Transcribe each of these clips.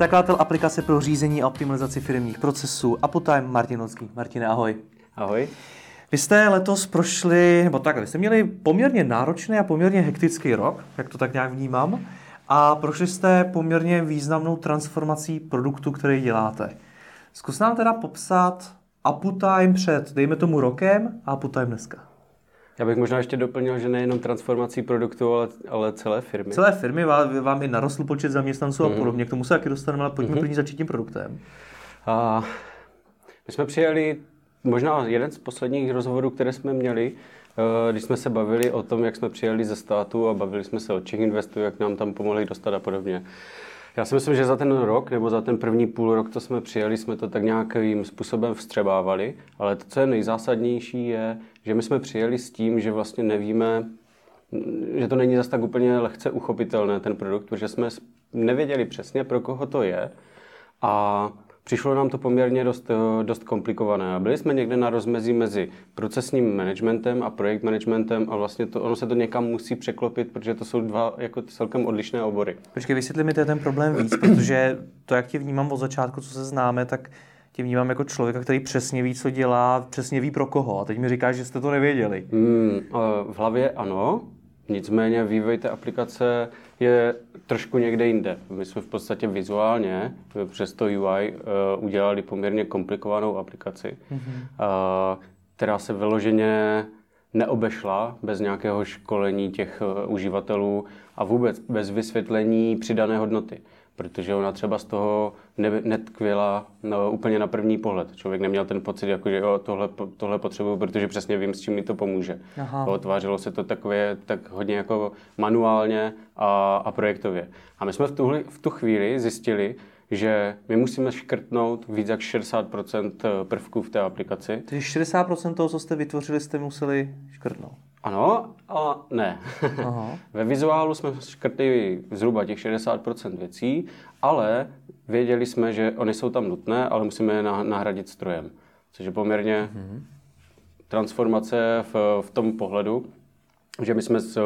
Zakladatel aplikace pro řízení a optimalizaci firmních procesů Uptime Martin Locký. Martine, ahoj. Ahoj. Vy jste letos prošli, nebo tak, vy jste měli poměrně náročný a poměrně hektický rok, jak to tak nějak vnímám, a prošli jste poměrně významnou transformací produktu, který děláte. Zkus nám teda popsat Uptime před, dejme tomu, rokem a Uptime dneska. Já bych možná ještě doplnil, že nejenom transformací produktu, ale, ale celé firmy. Celé firmy, vám, vám i narostl počet zaměstnanců mm-hmm. a mhm. podobně. K tomu se taky dostaneme, ale pojďme mm-hmm. první začít tím produktem. A my jsme přijeli možná jeden z posledních rozhovorů, které jsme měli, eh, když jsme se bavili o tom, jak jsme přijeli ze státu a bavili jsme se o Czech Investu, jak nám tam pomohli dostat a podobně. Já si myslím, že za ten rok nebo za ten první půl rok, co jsme přijeli, jsme to tak nějakým způsobem vstřebávali, ale to, co je nejzásadnější, je, že my jsme přijeli s tím, že vlastně nevíme, že to není zase tak úplně lehce uchopitelné, ten produkt, protože jsme nevěděli přesně, pro koho to je a přišlo nám to poměrně dost, eh, dost komplikované. Byli jsme někde na rozmezí mezi procesním managementem a projekt managementem a vlastně to, ono se to někam musí překlopit, protože to jsou dva jako celkem odlišné obory. Počkej, vysvětli mi ten problém víc, protože to, jak tě vnímám od začátku, co se známe, tak tě vnímám jako člověka, který přesně ví, co dělá, přesně ví pro koho. A teď mi říkáš, že jste to nevěděli. Hmm, v hlavě ano, nicméně vývoj té aplikace je trošku někde jinde. My jsme v podstatě vizuálně přes to UI uh, udělali poměrně komplikovanou aplikaci, mm-hmm. uh, která se vyloženě neobešla bez nějakého školení těch uh, uživatelů a vůbec bez vysvětlení přidané hodnoty protože ona třeba z toho ne, netkvěla no, úplně na první pohled. Člověk neměl ten pocit, jako, že jo, tohle, tohle potřebuju, protože přesně vím, s čím mi to pomůže. Aha. Se to takové, tak hodně jako manuálně a, a projektově. A my jsme v, tuhle, v tu chvíli zjistili, že my musíme škrtnout víc jak 60% prvků v té aplikaci. Takže 60% toho, co jste vytvořili, jste museli škrtnout. Ano a ne. Aha. Ve vizuálu jsme škrtli zhruba těch 60% věcí, ale věděli jsme, že oni jsou tam nutné, ale musíme je nahradit strojem. Což je poměrně mm-hmm. transformace v, v tom pohledu, že my jsme z,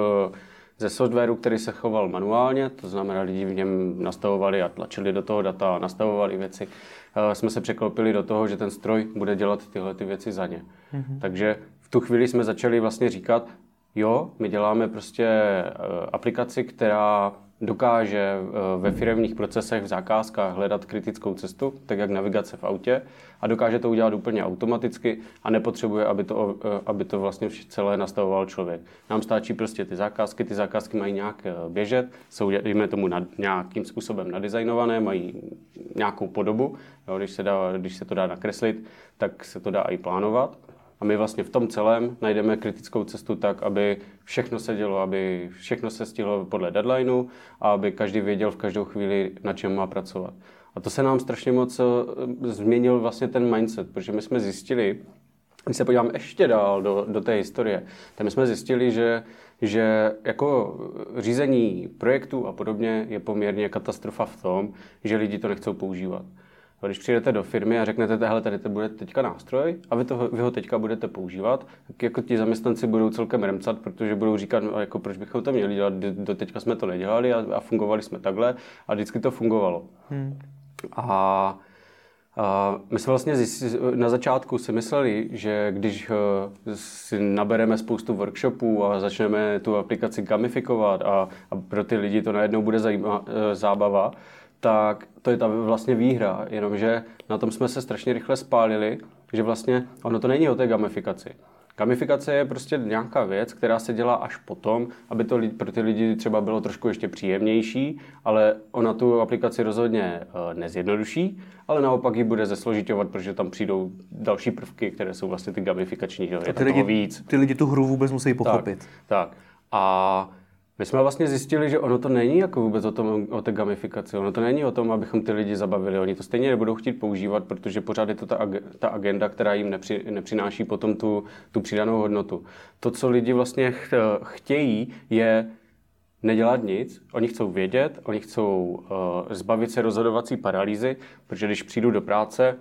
ze softwaru, který se choval manuálně, to znamená, lidi v něm nastavovali a tlačili do toho data, nastavovali věci, eh, jsme se překlopili do toho, že ten stroj bude dělat tyhle ty věci za ně. Mm-hmm. Takže tu chvíli jsme začali vlastně říkat, jo, my děláme prostě eh, aplikaci, která dokáže eh, ve firmních procesech, v zakázkách hledat kritickou cestu, tak jak navigace v autě, a dokáže to udělat úplně automaticky a nepotřebuje, aby to, eh, aby to vlastně celé nastavoval člověk. Nám stačí prostě ty zakázky, ty zakázky mají nějak běžet, jsou, dejme tomu, nad, nějakým způsobem nadizajnované, mají nějakou podobu, jo, když, se dá, když se to dá nakreslit, tak se to dá i plánovat. A my vlastně v tom celém najdeme kritickou cestu tak, aby všechno se dělo, aby všechno se stihlo podle deadlineu a aby každý věděl v každou chvíli, na čem má pracovat. A to se nám strašně moc eh, změnil vlastně ten mindset, protože my jsme zjistili, když se podívám ještě dál do, do té historie, tak my jsme zjistili, že, že jako řízení projektů a podobně je poměrně katastrofa v tom, že lidi to nechcou používat. Když přijdete do firmy a řeknete, hele, tady to bude teďka nástroj a vy, to, vy ho teďka budete používat, tak jako ti zaměstnanci budou celkem remcat, protože budou říkat, no, jako proč bychom to měli dělat, do teďka jsme to nedělali a, a fungovali jsme takhle a vždycky to fungovalo. Hmm. A a my jsme vlastně na začátku si mysleli, že když eh, si nabereme spoustu workshopů a začneme tu aplikaci gamifikovat a, a pro ty lidi to najednou bude zajíma, eh, zábava, tak to je ta vlastně výhra, jenomže na tom jsme se strašně rychle spálili, že vlastně ono to není o té gamifikaci. Gamifikace je prostě nějaká věc, která se dělá až potom, aby to pro ty lidi třeba bylo trošku ještě příjemnější, ale ona tu aplikaci rozhodně eh, nezjednoduší, ale naopak ji bude zesložitovat, protože tam přijdou další prvky, které jsou vlastně ty gamifikační, že? je ty lidi, víc. Ty lidi tu hru vůbec musí pochopit. Tak, tak. A My jsme vlastně zjistili, že ono to není jako vůbec o, tom, o té gamifikaci, ono to není o tom, abychom ty lidi zabavili. Oni to stejně nebudou chtít používat, protože pořád je to ta, ta agenda, která jim nepři, nepřináší potom tu, tu přidanou hodnotu. To, co lidi vlastně chtějí, je nedělat nic, oni chcou vědět, oni chcou uh, zbavit se rozhodovací paralýzy, protože když přijdu do práce,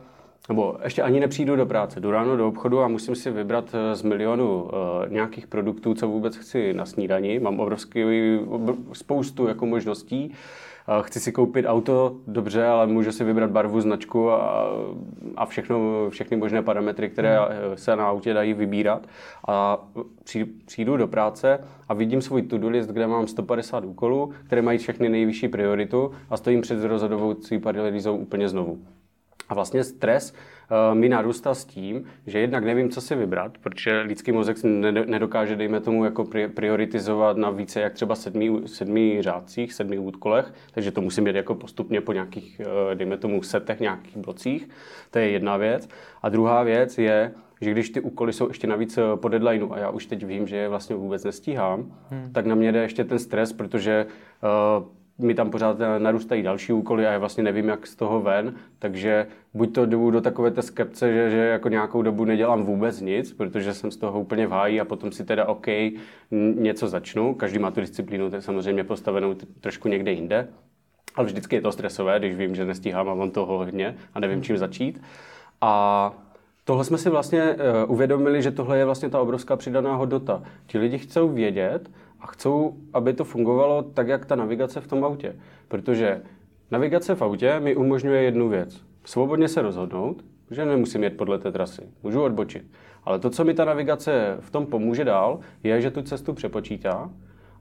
nebo ještě ani nepřijdu do práce, jdu ráno do obchodu a musím si vybrat eh, z milionu uh, nějakých produktů, co vůbec chci na snídani. Mám obrovský, spoustu jako možností. Uh, chci si koupit auto, dobře, ale můžu si vybrat barvu, značku a, a všechno, všechny možné parametry, které hmm. se na autě dají vybírat. A přijdu do práce a vidím svůj to-do list, kde mám 150 úkolů, které mají všechny nejvyšší prioritu a stojím před rozhodovoucí paralýzou úplně znovu. A vlastně stres uh, mi narůstá s tím, že jednak nevím, co si vybrat, protože lidský mozek nedokáže, dejme tomu, jako prioritizovat na více jak třeba sedmi, sedmi řádcích, sedmi úkolech, takže to musím jít jako postupně po nějakých, uh, dejme tomu, setech, nějakých blocích. To je jedna věc. A druhá věc je, že když ty úkoly jsou ještě navíc eh, po deadlineu a já už teď vím, že je vlastně vůbec nestíhám, hmm. tak na mě jde ještě ten stres, protože uh, mi tam pořád narůstají další úkoly a já vlastně nevím, jak z toho ven, takže buď to jdu do takové té skepce, že, že jako nějakou dobu nedělám vůbec nic, protože jsem z toho úplně v háji a potom si teda OK, něco začnu. Každý má tu disciplínu, to je samozřejmě postavenou trošku někde jinde, ale vždycky je to stresové, když vím, že nestíhám a mám toho hodně a nevím, čím začít. A Tohle jsme si vlastně uh, uvědomili, že tohle je vlastně ta obrovská přidaná hodnota. Ti lidi chcou vědět, a chcou, aby to fungovalo tak, jak ta navigace v tom autě. Protože navigace v autě mi umožňuje jednu věc. Svobodně se rozhodnout, že nemusím jet podle té trasy. Můžu odbočit. Ale to, co mi ta navigace v tom pomůže dál, je, že tu cestu přepočítá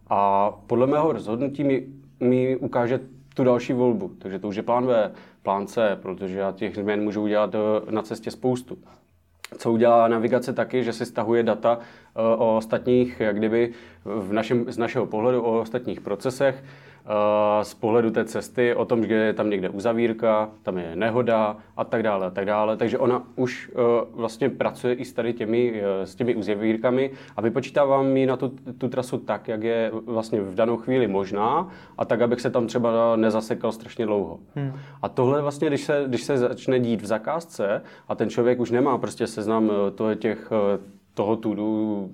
a podle mého rozhodnutí mi, mi ukáže tu další volbu. Takže to už je plán B, plán C, protože já těch změn můžu udělat eh, na cestě spoustu. Co udělá navigace taky, že si stahuje data eh, o ostatních, jak kdyby v našem, z našeho pohledu o ostatních procesech, z pohledu té cesty, o tom, že je tam někde uzavírka, tam je nehoda a tak dále a tak dále. Takže ona už eh, vlastně pracuje i s tady těmi, s těmi uzavírkami a vypočítává mi na tu, tu trasu tak, jak je vlastně v danou chvíli možná a tak, abych se tam třeba nezasekal strašně dlouho. Hmm. A tohle vlastně, když se, když se začne dít v zakázce a ten člověk už nemá prostě seznam toho těch toho tudu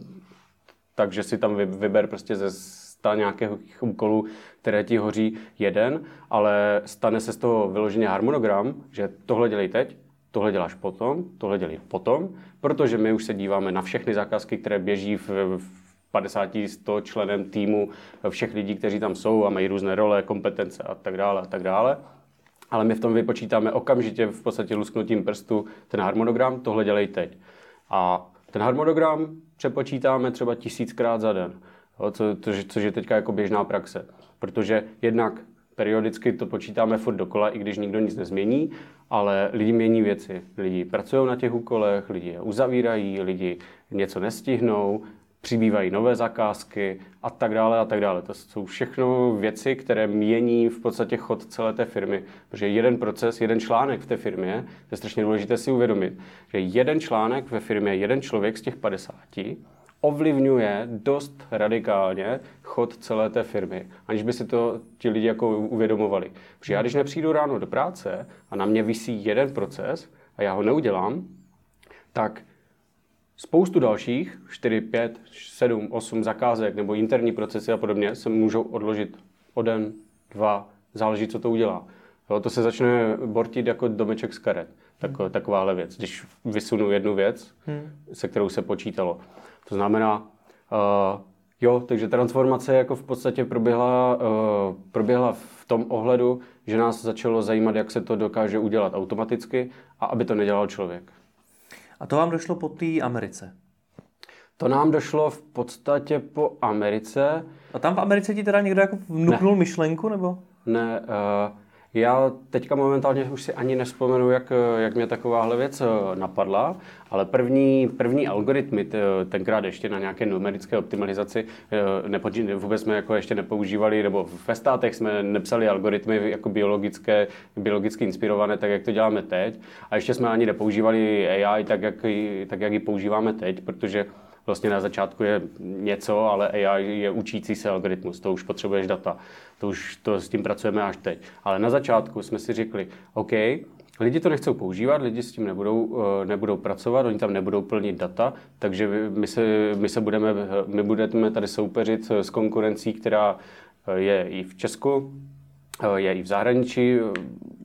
takže si tam vyber prostě ze sta nějakých úkolů, které ti hoří jeden, ale stane se z toho vyloženě harmonogram, že tohle dělej teď, tohle děláš potom, tohle dělej potom, protože my už se díváme na všechny zakázky, které běží v, v 50-100 členem týmu všech lidí, kteří tam jsou a mají různé role, kompetence a tak dále a tak dále. Ale my v tom vypočítáme okamžitě v podstatě lusknutím prstu ten harmonogram, tohle dělej teď. A ten harmonogram přepočítáme třeba tisíckrát za den, co, to, což je teďka jako běžná praxe. Protože jednak periodicky to počítáme furt dokola, i když nikdo nic nezmění, ale lidi mění věci. Lidi pracují na těch úkolech, lidi je uzavírají, lidi něco nestihnou, přibývají nové zakázky a tak dále a tak dále. To jsou všechno věci, které mění v podstatě chod celé té firmy. Protože jeden proces, jeden článek v té firmě, to je strašně důležité si uvědomit, že jeden článek ve firmě, jeden člověk z těch 50 ovlivňuje dost radikálně chod celé té firmy, aniž by si to ti lidi jako uvědomovali. Protože já když nepřijdu ráno do práce a na mě visí jeden proces a já ho neudělám, tak Spoustu dalších, 4, 5, 7, 8 zakázek nebo interní procesy a podobně se můžou odložit o den, dva, záleží, co to udělá. Jo, to se začne bortit jako domeček z karet. Tak, hmm. Takováhle věc. Když vysunu jednu věc, hmm. se kterou se počítalo. To znamená, uh, jo, takže transformace jako v podstatě proběhla, uh, proběhla v tom ohledu, že nás začalo zajímat, jak se to dokáže udělat automaticky a aby to nedělal člověk. A to vám došlo po té Americe? To nám došlo v podstatě po Americe. A tam v Americe ti teda někdo jako vnuknul ne. myšlenku, nebo? Ne, uh, já teďka momentálně už si ani nespomenu, jak, jak mě takováhle věc eh, napadla, ale první, první algoritmy, tenkrát ještě na nějaké numerické optimalizaci, eh, nepočí, vůbec jsme jako ještě nepoužívali, nebo ve státech jsme nepsali algoritmy jako biologické, biologicky inspirované, tak jak to děláme teď. A ještě jsme ani nepoužívali AI tak, jak, tak, jak ji používáme teď, protože vlastně na začátku je něco, ale AI je učící se algoritmus, to už potřebuješ data, to už to s tím pracujeme až teď. Ale na začátku jsme si řekli, OK, Lidi to nechcou používat, lidi s tím nebudou, eh, nebudou pracovat, oni tam nebudou plnit data, takže my se, my se budeme, my budeme tady soupeřit s konkurencí, která eh, je i v Česku, je i v zahraničí,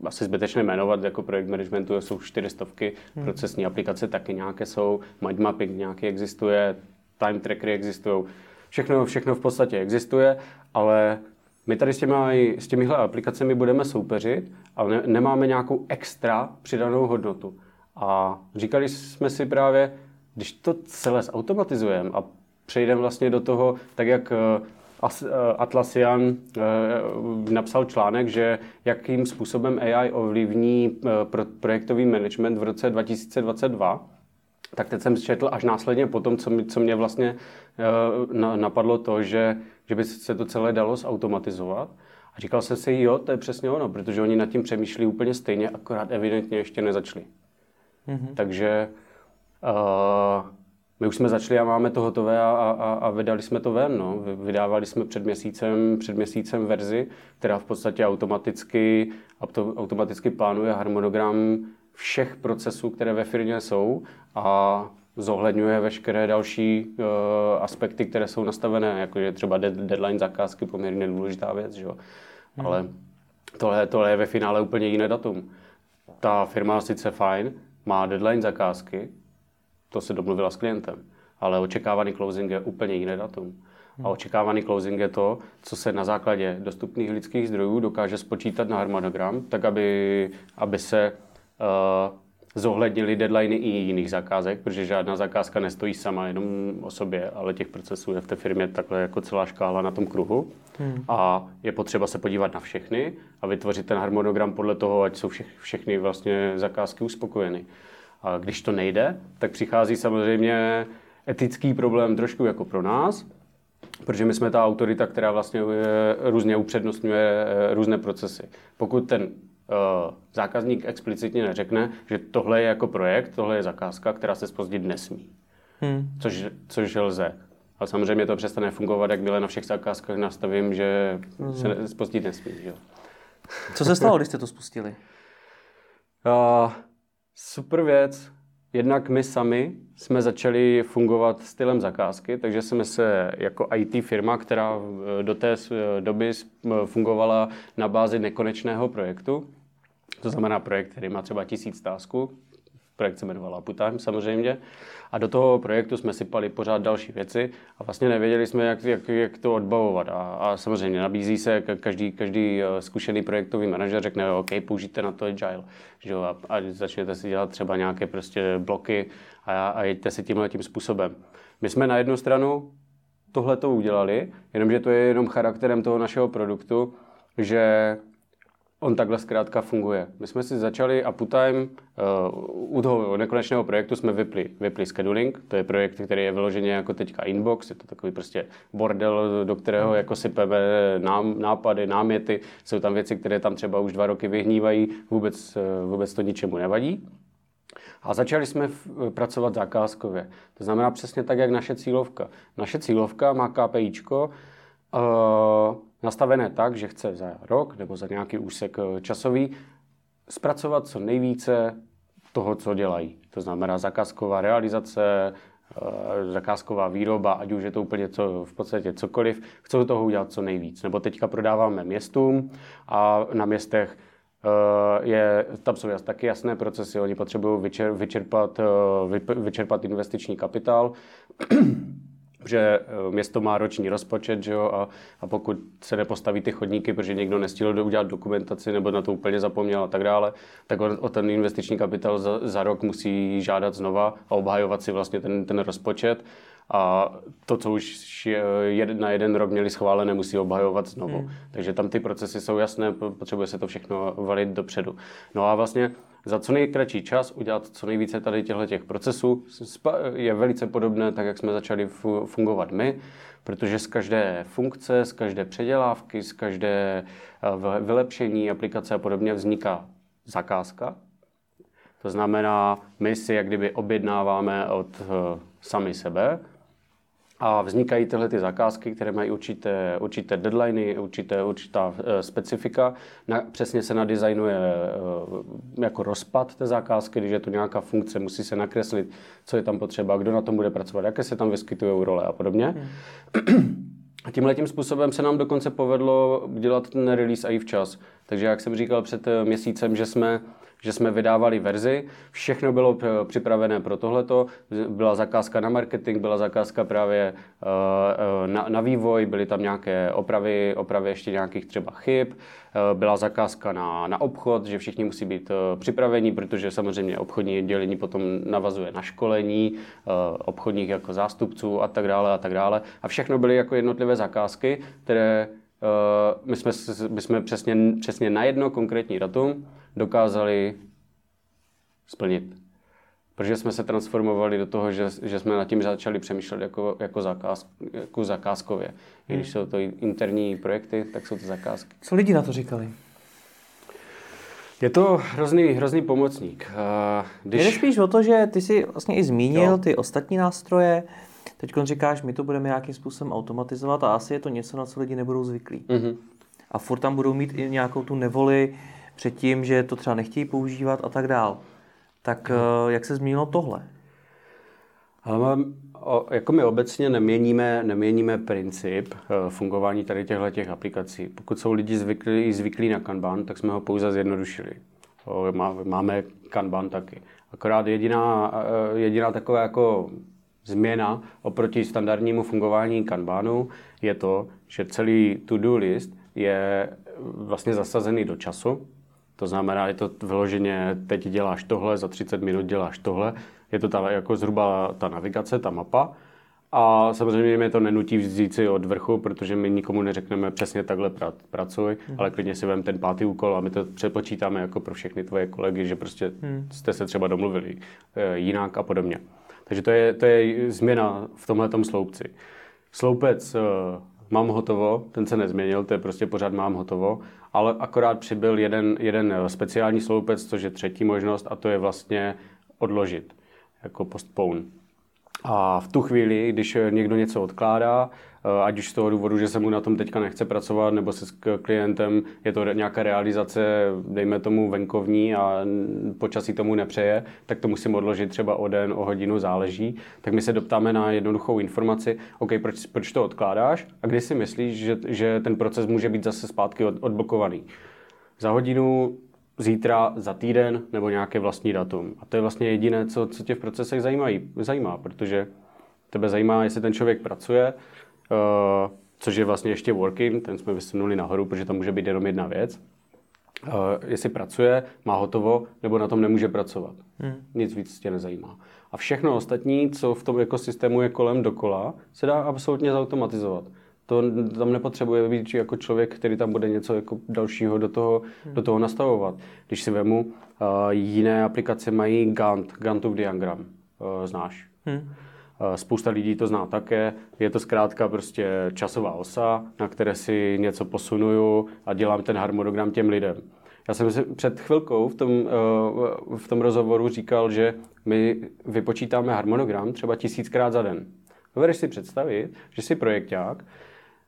asi zbytečné jmenovat, jako projekt managementu jsou čtyřistovky, hmm. procesní aplikace taky nějaké jsou, mind mapping nějaký existuje, time trackery existují, všechno, všechno v podstatě existuje, ale my tady s, těmi, s těmihle aplikacemi budeme soupeřit, ale ne, nemáme nějakou extra přidanou hodnotu. A říkali jsme si právě, když to celé zautomatizujeme a přejdeme vlastně do toho, tak jak eh, eh, Atlassian eh, napsal článek, že jakým způsobem AI ovlivní projektový management v roce 2022, tak teď jsem četl až následně po tom, co, mi, co mě vlastně napadlo to, že že by se to celé dalo zautomatizovat. A říkal jsem si, jo, to je přesně ono, protože oni nad tím přemýšlí úplně stejně, akorát evidentně ještě nezačali. Mm-hmm. Takže uh, my už jsme začali a máme to hotové a, a, a vydali jsme to ven. No. Vydávali jsme před měsícem, před měsícem verzi, která v podstatě automaticky, automaticky plánuje harmonogram všech procesů, které ve firmě jsou a zohledňuje veškeré další uh, aspekty, které jsou nastavené, jako je třeba deadline zakázky, poměrně důležitá věc, že jo. Hmm. Ale tohle, tohle je ve finále úplně jiné datum. Ta firma sice fajn, má deadline zakázky, to se domluvila s klientem, ale očekávaný closing je úplně jiné datum. A očekávaný closing je to, co se na základě dostupných lidských zdrojů dokáže spočítat na harmonogram, tak aby, aby se uh, zohlednili deadliny i jiných zakázek, protože žádná zakázka nestojí sama jenom o sobě, ale těch procesů je v té firmě takhle jako celá škála na tom kruhu. Hmm. A je potřeba se podívat na všechny a vytvořit ten harmonogram podle toho, ať jsou vše, všechny vlastně zakázky uspokojeny. A když to nejde, tak přichází samozřejmě etický problém trošku jako pro nás, protože my jsme ta autorita, která vlastně různě upřednostňuje eh, různé procesy. Pokud ten uh, zákazník explicitně neřekne, že tohle je jako projekt, tohle je zakázka, která se spozdit nesmí. Hmm. Což, což lze. Ale samozřejmě to přestane fungovat, jakmile na všech zakázkách nastavím, že hmm. se spozdit nesmí. Že? Co se stalo, když jste to spustili? Uh, super věc. Jednak my sami jsme začali fungovat stylem zakázky, takže jsme se jako IT firma, která do té doby fungovala na bázi nekonečného projektu, to znamená projekt, který má třeba tisíc tásků, projekt se jmenoval Uptime samozřejmě, a do toho projektu jsme sypali pořád další věci a vlastně nevěděli jsme, jak, jak, jak to odbavovat. A, a samozřejmě nabízí se, každý, každý eh, zkušený projektový manažer řekne, OK, použijte na to Agile, že a, a začnete si dělat třeba nějaké prostě bloky a, a jeďte si tímhle tím způsobem. My jsme na jednu stranu tohle to udělali, jenomže to je jenom charakterem toho našeho produktu, že on takhle zkrátka funguje. My jsme si začali Uptime, uh, u toho nekonečného projektu jsme vypli, vypli scheduling, to je projekt, který je vyloženě jako teďka inbox, je to takový prostě bordel, do kterého hmm. jako sypeme nám, nápady, náměty, jsou tam věci, které tam třeba už dva roky vyhnívají, vůbec, uh, vůbec to ničemu nevadí. A začali jsme pracovat zakázkově. To znamená přesně tak, jak naše cílovka. Naše cílovka má KPIčko, uh, nastavené tak, že chce za rok nebo za nějaký úsek eh, časový zpracovat co nejvíce toho, co dělají. To znamená zakázková realizace, eh, zakázková výroba, ať už je to úplně co, v podstatě cokoliv, chcou toho udělat co nejvíc. Nebo teďka prodáváme městům a na městech eh, je, tam jsou taky jasné procesy, oni potřebují vyčerpat, vyčerpat investiční kapitál že eh, město má roční rozpočet, že jo, a, a pokud se nepostaví ty chodníky, protože někdo nestihl udělat dokumentaci nebo na to úplně zapomněl a tak dále, tak o, o ten investiční kapitál za, za rok musí žádat znova a obhajovat si vlastně ten, ten rozpočet a to, co už je na jeden rok měli schválené, musí obhajovat znovu. Hmm. Takže tam ty procesy jsou jasné, potřebuje se to všechno valit dopředu. No a vlastně za co nejkratší čas udělat co nejvíce tady těchto těch procesů je velice podobné, tak jak jsme začali fungovat my, protože z každé funkce, z každé předělávky, z každé eh, vylepšení aplikace a podobně vzniká zakázka. To znamená, my si jak kdyby objednáváme od eh, sami sebe A vznikají tyhle ty zakázky, které mají určité, určité deadliny, určité, určitá e, specifika. Na, přesně se nadizajnuje e, jako rozpad té zakázky, když je to nějaká funkce, musí se nakreslit, co je tam potřeba, kdo na tom bude pracovat, jaké se tam vyskytují role a podobně. Hmm. A tímhle tím způsobem se nám dokonce povedlo dělat ten release i včas. Takže jak jsem říkal před e, měsícem, že jsme že jsme vydávali verzi, všechno bylo připravené pro tohleto, byla zakázka na marketing, byla zakázka právě eh, eh, na, vývoj, byly tam nějaké opravy, opravy ještě nějakých třeba chyb, eh, byla zakázka na, na obchod, že všichni musí být připraveni, protože samozřejmě obchodní dělení potom navazuje na školení obchodních jako zástupců a tak dále a tak dále. A všechno byly jako jednotlivé zakázky, které my jsme, my jsme přesně, přesně na jedno konkrétní datum dokázali splnit. Protože jsme se transformovali do toho, že, že jsme nad tím začali přemýšlet jako, jako, zakáz, jako zakázkově. Hmm. I když jsou to interní projekty, tak jsou to zakázky. Co lidi na to říkali? Je to hrozný, hrozný pomocník. Když... Jde spíš o to, že ty jsi vlastně i zmínil jo. ty ostatní nástroje. Teď říkáš, my to budeme nějakým způsobem automatizovat a asi je to něco, na co lidi nebudou zvyklí. Mm-hmm. A furt tam budou mít i nějakou tu nevoli, předtím, že to třeba nechtějí používat a tak dál. Tak hmm. jak se změnilo tohle? Ale jako my obecně neměníme, neměníme princip eh, fungování tady těchto těch aplikací. Pokud jsou lidi zvyklí, zvyklí na Kanban, tak jsme ho pouze zjednodušili. Máme Kanban taky. Akorát jediná, eh, jediná taková jako změna oproti standardnímu fungování Kanbanu je to, že celý to-do list je vlastně zasazený do času to znamená, je to vyloženě, teď děláš tohle, za 30 minut děláš tohle. Je to ta, jako zhruba ta navigace, ta mapa. A samozřejmě mě to nenutí vzít si od vrchu, protože my nikomu neřekneme přesně takhle pracuj, hmm. ale klidně si vem ten pátý úkol a my to přepočítáme jako pro všechny tvoje kolegy, že prostě hmm. jste se třeba domluvili e, jinak a podobně. Takže to je, to je změna v tomhle sloupci. Sloupec e, mám hotovo, ten se nezměnil, to je prostě pořád mám hotovo, ale akorát přibyl jeden, jeden speciální sloupec, což je třetí možnost a to je vlastně odložit, jako postpone. A v tu chvíli, když někdo něco odkládá, eh, ať už z toho důvodu, že se mu na tom teďka nechce pracovat, nebo se s klientem je to nějaká realizace, dejme tomu venkovní a počasí tomu nepřeje, tak to musím odložit třeba o den, o hodinu, záleží. Tak my se doptáme na jednoduchou informaci, OK, proč, proč to odkládáš a kdy si myslíš, že, že ten proces může být zase zpátky od, odblokovaný. Za hodinu zítra, za týden nebo nějaké vlastní datum. A to je vlastně jediné, co, co tě v procesech zajímají, zajímá, protože tebe zajímá, jestli ten člověk pracuje, uh, což je vlastně ještě working, ten jsme vysunuli nahoru, protože tam může být jenom jedna věc. Uh, jestli pracuje, má hotovo, nebo na tom nemůže pracovat. Hmm. Nic víc tě nezajímá. A všechno ostatní, co v tom ekosystému je kolem dokola, se dá absolutně zautomatizovat. To tam nepotřebuje být jako člověk, který tam bude něco jako dalšího do toho, hmm. do toho nastavovat. Když si vemu, uh, jiné aplikace mají Gantt, Ganttův diagram, uh, znáš. Hmm. Uh, spousta lidí to zná také. Je to zkrátka prostě časová osa, na které si něco posunuju a dělám ten harmonogram těm lidem. Já jsem si před chvilkou v tom, uh, v tom rozhovoru říkal, že my vypočítáme harmonogram třeba tisíckrát za den. Dovedeš si představit, že jsi projekták,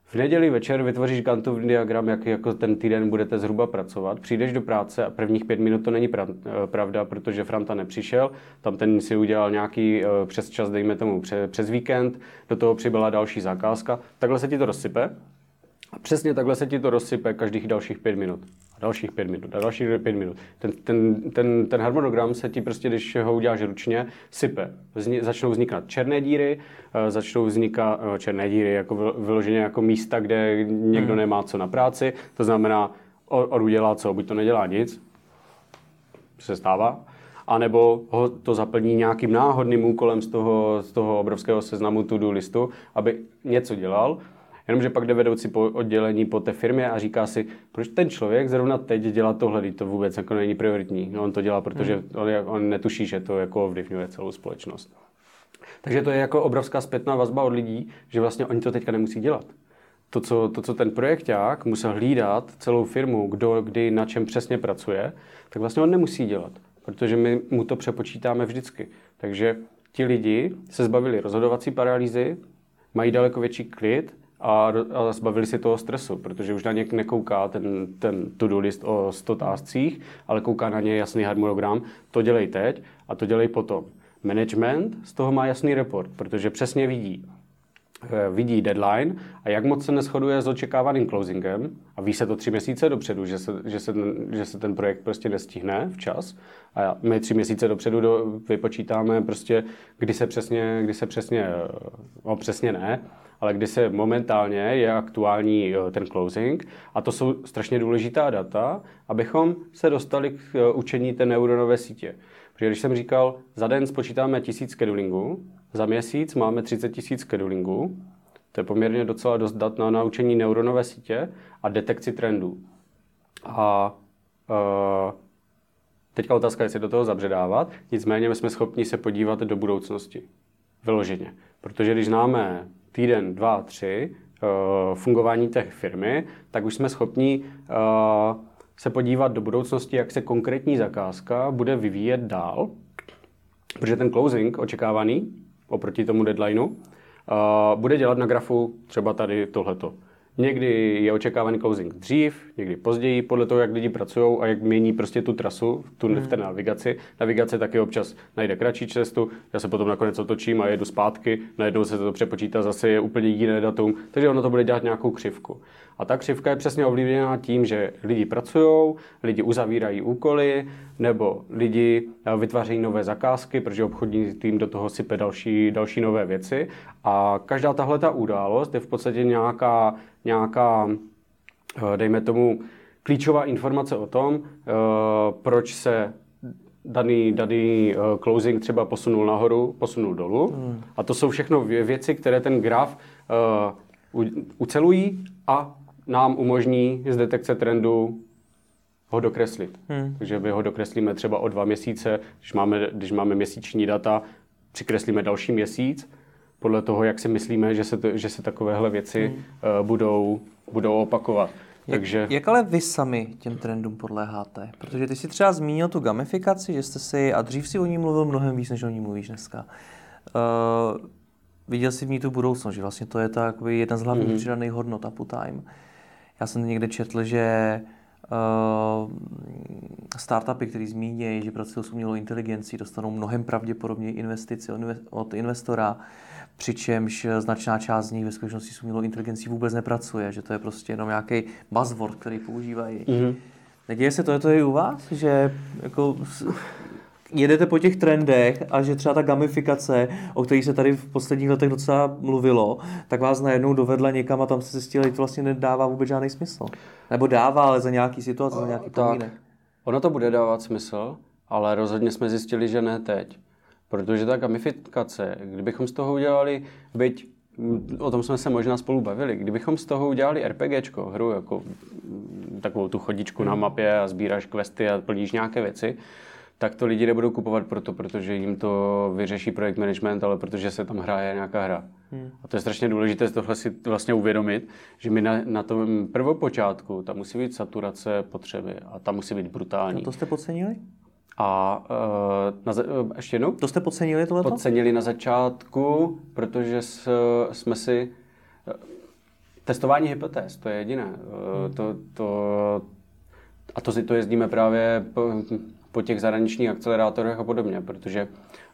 v neděli večer vytvoříš Ganttův diagram, jak jako ten týden budete zhruba pracovat. Přijdeš do práce a prvních pět minut to není eh, pravda, protože Franta nepřišel. Tam ten si udělal nějaký eh, přes čas, dejme tomu přes víkend, do toho přibyla další zakázka. Takhle se ti to rozsype a přesně takhle se ti to rozsype každých dalších pět minut. A dalších pět minut. A dalších pět minut. Ten, ten, ten, ten harmonogram se ti prostě, když ho uděláš ručně, sype. Zni, začnou vznikat černé díry, uh, začnou vznikat uh, černé díry jako vyloženě jako místa, kde někdo hmm. nemá co na práci. To znamená, on udělá co, buď to nedělá nic, se stává, anebo ho to zaplní nějakým náhodným úkolem z toho, z toho obrovského seznamu to-do listu, aby něco dělal Jenomže pak jde vedoucí po oddělení po té firmě a říká si, proč ten člověk zrovna teď dělá tohle, to vůbec jako není prioritní. No, on to dělá, protože hmm. on, on netuší, že to jako ovlivňuje celou společnost. Takže to je jako obrovská zpětná vazba od lidí, že vlastně oni to teďka nemusí dělat. To, co, to, co ten projekták musel hlídat celou firmu, kdo, kdy, na čem přesně pracuje, tak vlastně on nemusí dělat, protože my mu to přepočítáme vždycky. Takže ti lidi se zbavili rozhodovací paralýzy, mají daleko větší klid a, a zbavili si toho stresu, protože už na ně nekouká ten, ten to-do list o 100 táscích, ale kouká na ně jasný harmonogram, to dělej teď a to dělej potom. Management z toho má jasný report, protože přesně vidí, Eh, vidí deadline a jak moc se neschoduje s očekávaným closingem a ví se to tři měsíce dopředu, že se, že se, že se ten projekt prostě nestihne včas. A my tři měsíce dopředu do, vypočítáme prostě, kdy se přesně, kdy se přesně, no přesně ne, ale kdy se momentálně je aktuální eh, ten closing a to jsou strašně důležitá data, abychom se dostali k eh, učení té neuronové sítě. Protože když jsem říkal, za den spočítáme tisíc schedulingů, za měsíc máme 30 tisíc schedulingů, to je poměrně docela dost dat na naučení neuronové sítě a detekci trendů. A uh, teďka otázka, jestli do toho zabředávat, nicméně my jsme schopni se podívat do budoucnosti. Vyloženě. Protože když známe týden, dva, tři uh, fungování té firmy, tak už jsme schopni uh, se podívat do budoucnosti, jak se konkrétní zakázka bude vyvíjet dál, protože ten closing očekávaný oproti tomu deadlineu uh, bude dělat na grafu třeba tady tohleto. Někdy je očekávaný closing dřív, někdy později, podle toho, jak lidi pracují a jak mění prostě tu trasu tu, hmm. v té navigaci. Navigace taky občas najde kratší cestu, já se potom nakonec otočím a jedu zpátky, najednou se to přepočítá, zase je úplně jiné datum, takže ono to bude dělat nějakou křivku. A ta křivka je přesně ovlivněná tím, že lidi pracují, lidi uzavírají úkoly, nebo lidi eh, vytvářejí nové zakázky, protože obchodní tým do toho sype další, další nové věci. A každá tahle ta událost je v podstatě nějaká, nějaká eh, dejme tomu, klíčová informace o tom, eh, proč se daný, daný closing třeba posunul nahoru, posunul dolů. Hmm. A to jsou všechno věci, které ten graf ucelují a nám umožní z detekce trendu ho dokreslit. Hmm. Takže my ho dokreslíme třeba o dva měsíce, když máme, když máme měsíční data, přikreslíme další měsíc, podle toho, jak si myslíme, že se, to, že se takovéhle věci hmm. uh, budou, budou opakovat. Jak, Takže... jak ale vy sami těm trendům podléháte? Protože ty si třeba zmínil tu gamifikaci, že jste si, a dřív si o ní mluvil mnohem víc, než o ní mluvíš dneska. Uh, viděl jsi v ní tu budoucnost, že vlastně to je ta jedna z hlavních mm-hmm. přidaných hodnot Uptime. Já jsem někde četl, že uh, startupy, které zmíní, že pracují s umělou inteligencí, dostanou mnohem pravděpodobně investici od investora, přičemž značná část z nich ve skutečnosti s umělou inteligencí vůbec nepracuje, že to je prostě jenom nějaký buzzword, který používají. Mm-hmm. Neděje se to, to je i u vás, že jako jedete po těch trendech a že třeba ta gamifikace, o kterých se tady v posledních letech docela mluvilo, tak vás najednou dovedla někam a tam se zjistili, že to vlastně nedává vůbec žádný smysl. Nebo dává, ale za nějaký situace, za nějaký podmínek. Ono to bude dávat smysl, ale rozhodně jsme zjistili, že ne teď. Protože ta gamifikace, kdybychom z toho udělali, byť o tom jsme se možná spolu bavili, kdybychom z toho udělali RPGčko, hru jako takovou tu chodičku hmm. na mapě a sbíráš questy a plníš nějaké věci, tak to lidi nebudou kupovat proto, protože jim to vyřeší projekt management, ale protože se tam hraje nějaká hra. Hmm. A to je strašně důležité tohle si vlastně uvědomit, že my na, na tom prvopočátku tam musí být saturace potřeby a tam musí být brutální. A to jste podcenili? A uh, na, uh, ještě jednou? To jste podcenili tohleto? Podcenili na začátku, protože s, jsme si... Uh, testování hypotéz, to je jediné. Uh, to, to, a to si to jezdíme právě po těch zahraničních akcelerátorech a podobně, protože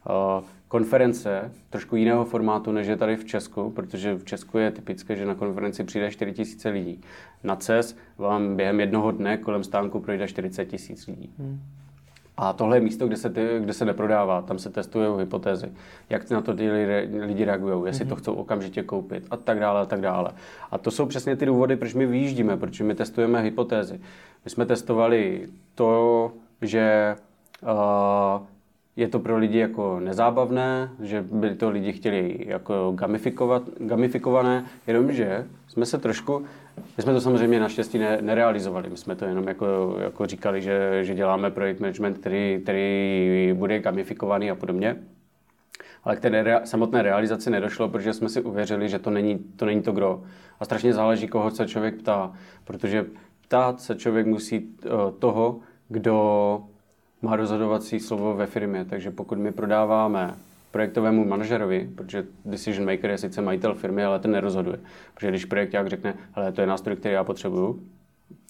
uh, konference trošku jiného formátu, než je tady v Česku, protože v Česku je typické, že na konferenci přijde 4 tisíce lidí. Na CES vám během jednoho dne kolem stánku projde 40 tisíc lidí. Hmm. A tohle je místo, kde se, ty, kde se neprodává, tam se testují hypotézy, jak na to ty lidi reagují, jestli mm-hmm. to chcou okamžitě koupit a tak dále a tak dále. A to jsou přesně ty důvody, proč my vyjíždíme, proč my testujeme hypotézy. My jsme testovali to, že uh, je to pro lidi jako nezábavné, že by to lidi chtěli jako gamifikovat, gamifikované, jenomže jsme se trošku, my jsme to samozřejmě naštěstí ne, nerealizovali, my jsme to jenom jako, jako říkali, že, že děláme projekt management, který, který bude gamifikovaný a podobně. Ale k té rea- samotné realizaci nedošlo, protože jsme si uvěřili, že to není to, není to gro. A strašně záleží, koho se člověk ptá, protože ptát se člověk musí uh, toho, kdo má rozhodovací slovo ve firmě. Takže pokud my prodáváme projektovému manažerovi, protože decision maker je sice majitel firmy, ale ten nerozhoduje. Protože když projekták řekne, ale to je nástroj, který já potřebuju,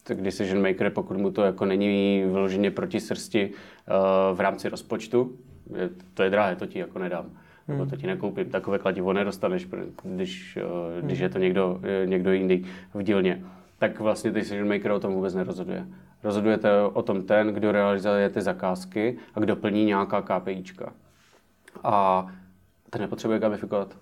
tak decision maker, pokud mu to jako není vyloženě proti srsti uh, v rámci rozpočtu, je, to je drahé, to ti jako nedám. Hmm. Nebo to ti nekoupím. Takové kladivo nedostaneš, když, uh, když je to někdo, někdo jiný v dílně. Tak vlastně decision maker o tom vůbec nerozhoduje. Rozhodujete o tom ten, kdo realizuje ty zakázky a kdo plní nějaká KPIčka. A ten nepotřebuje gamifikovat.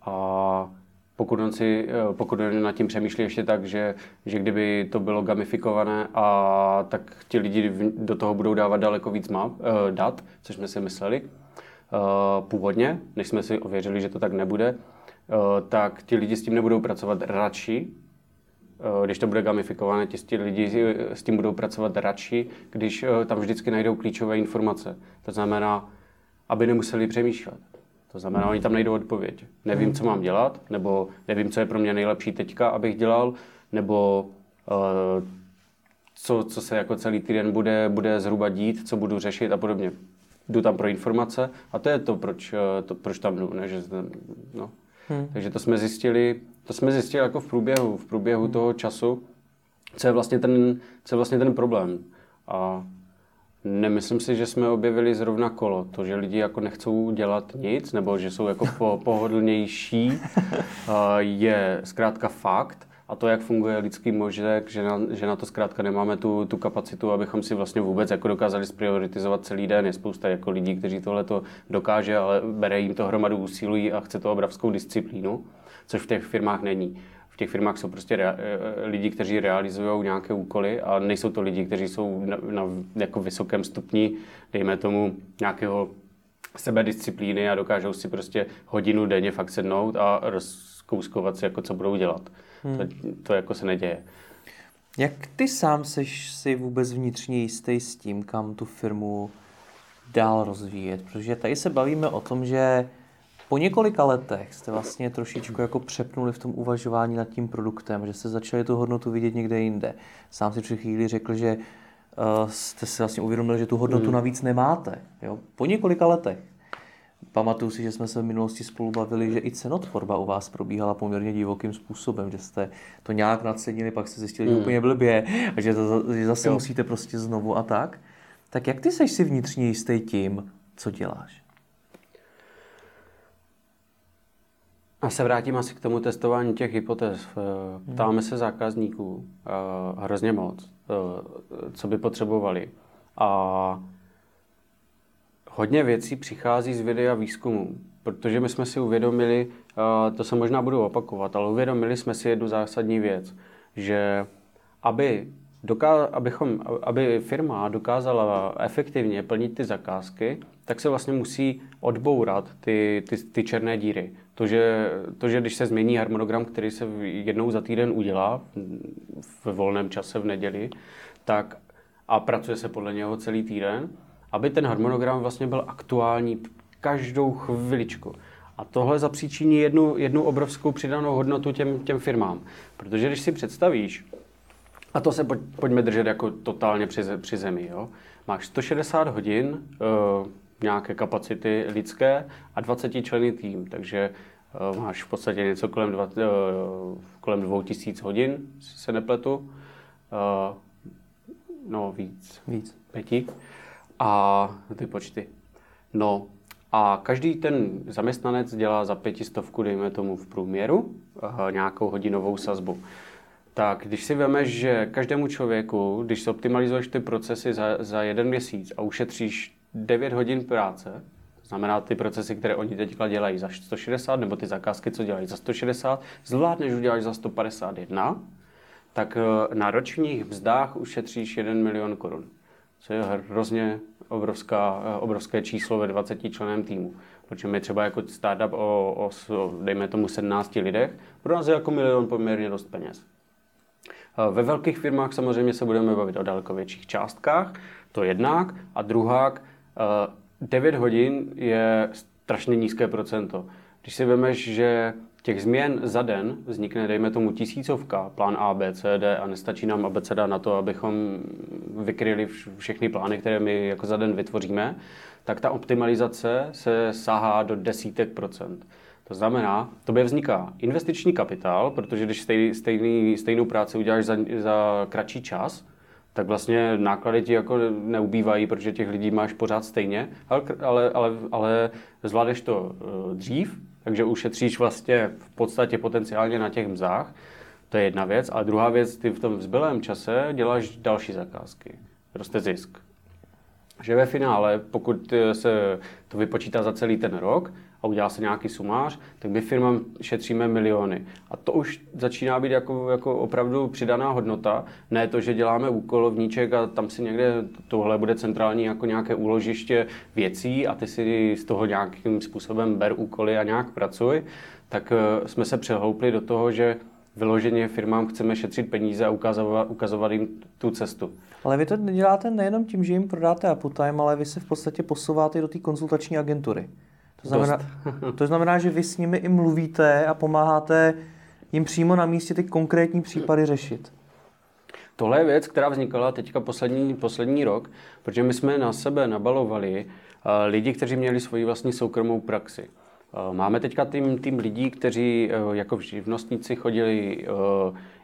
A pokud on, si, eh, pokud on nad tím přemýšlí ještě tak, že, že kdyby to bylo gamifikované, a tak ti lidi do toho budou dávat daleko víc map, uh, dat, což jsme si mysleli uh, původně, než jsme si ověřili, že to tak nebude, uh, tak ti lidi s tím nebudou pracovat radši, když to bude gamifikované, ti lidi s tím budou pracovat radši, když tam vždycky najdou klíčové informace. To znamená, aby nemuseli přemýšlet. To znamená, oni tam najdou odpověď. Nevím, co mám dělat, nebo nevím, co je pro mě nejlepší teďka, abych dělal, nebo co, co se jako celý týden bude, bude zhruba dít, co budu řešit a podobně. Jdu tam pro informace a to je to, proč, eh, to, proč tam jdu. Ne? Že, no. Hmm. Takže to jsme zjistili, to jsme zjistili jako v průběhu, v průběhu hmm. toho času, co je vlastně ten, co je vlastně ten problém. A Nemyslím si, že jsme objevili zrovna kolo. To, že lidi jako nechcou dělat nic, nebo že jsou jako po, pohodlnější, je zkrátka fakt. A to, jak funguje lidský mozek, že na, že na to zkrátka nemáme tu, tu kapacitu, abychom si vlastně vůbec jako dokázali sprioritizovat celý den. Je spousta jako lidí, kteří tohle to dokáže, ale bere jim to hromadu úsilí a chce to obrovskou disciplínu, což v těch firmách není těch firmách jsou prostě rea- eh, lidi, kteří realizují nějaké úkoly a nejsou to lidi, kteří jsou na, na jako vysokém stupni, dejme tomu, nějakého sebedisciplíny a dokážou si prostě hodinu denně fakt sednout a rozkouskovat si, jako co budou dělat. Hmm. To, to jako se neděje. Jak ty sám seš si vůbec vnitřně jistý s tím, kam tu firmu dál rozvíjet? Protože tady se bavíme o tom, že po několika letech jste vlastně trošičku jako přepnuli v tom uvažování nad tím produktem, že jste začali tu hodnotu vidět někde jinde. Sám si před chvíli řekl, že uh, jste si vlastně uvědomili, že tu hodnotu hmm. navíc nemáte. Jo? Po několika letech. Pamatuju si, že jsme se v minulosti spolu bavili, že i cenotvorba u vás probíhala poměrně divokým způsobem, že jste to nějak nadcenili, pak jste zjistili, hmm. že úplně blbě a že, to, že zase jo. musíte prostě znovu a tak. Tak jak ty seš si vnitřně jistý tím, co děláš? A se vrátím asi k tomu testování těch hypotéz. Eh, ptáme se zákazníků eh, hrozně moc, eh, co by potřebovali. A hodně věcí přichází z videa výzkumu, protože my jsme si uvědomili, to se možná budu opakovat, ale uvědomili jsme si jednu zásadní věc, že aby, doká- abychom, aby firma dokázala efektivně plnit ty zakázky, tak se vlastně musí odbourat ty, ty, ty černé díry. To že, to, že když se změní harmonogram, který se jednou za týden udělá v volném čase v neděli, tak a pracuje se podle něho celý týden, aby ten harmonogram vlastně byl aktuální každou chviličku. A tohle zapříčiní jednu, jednu obrovskou přidanou hodnotu těm, těm firmám. Protože když si představíš, a to se pojď, pojďme držet jako totálně při, při zemi, jo? máš 160 hodin, uh, nějaké kapacity lidské a 20 členy tým, takže uh, máš v podstatě něco kolem, dva, uh, kolem 2000 hodin, si se nepletu. Uh, no víc. Víc. Pěti. A ty počty. No a každý ten zaměstnanec dělá za pětistovku, dejme tomu v průměru, uh, nějakou hodinovou sazbu. Tak když si vemeš, že každému člověku, když se optimalizuješ ty procesy za, za jeden měsíc a ušetříš 9 hodin práce, znamená ty procesy, které oni teďka dělají za 160, nebo ty zakázky, co dělají za 160, zvládneš udělat za 151, tak eh, na ročních vzdách ušetříš 1 milion korun. Co je hrozně obrovská, obrovské číslo ve 20 členem týmu. Protože my třeba jako startup o, o, dejme tomu 17 lidech, pro nás je jako milion poměrně dost peněz. Ve velkých firmách samozřejmě se budeme bavit o daleko větších částkách, to jednak. A druhák, 9 eh, hodin je strašně nízké procento. Když si vemeš, že těch změn za den vznikne, dejme tomu, tisícovka, plán A, B, C, D a nestačí nám abeceda na to, abychom vykryli všechny plány, které my jako za den vytvoříme, tak ta optimalizace se sahá do desítek procent. To znamená, tobě vzniká investiční kapitál, protože když stejný, stejný, stejnou práci uděláš za, za kratší čas, tak vlastně náklady ti jako neubývají, protože těch lidí máš pořád stejně, ale, ale, ale, ale zvládneš to uh, dřív, takže ušetříš vlastně v podstatě potenciálně na těch mzách. To je jedna věc. A druhá věc, ty v tom zbylém čase děláš další zakázky. Roste zisk. Že ve finále, pokud se to vypočítá za celý ten rok, a udělá se nějaký sumář, tak my firmám šetříme miliony. A to už začíná být jako, jako opravdu přidaná hodnota. Ne to, že děláme úkolovníček a tam si někde tohle bude centrální jako nějaké úložiště věcí a ty si z toho nějakým způsobem ber úkoly a nějak pracuj, tak eh, jsme se přehoupli do toho, že vyloženě firmám chceme šetřit peníze a ukazovat, ukazovat jim tu cestu. Ale vy to děláte nejenom tím, že jim prodáte Uptime, ale vy se v podstatě posouváte do té konzultační agentury. To znamená, to znamená, že vy s nimi i mluvíte a pomáháte jim přímo na místě ty konkrétní případy řešit. Tohle je věc, která vznikala teďka poslední, poslední rok, protože my jsme na sebe nabalovali uh, lidi, kteří měli svoji vlastní soukromou praxi. Uh, máme teďka tým, tým lidí, kteří uh, jako živnostníci chodili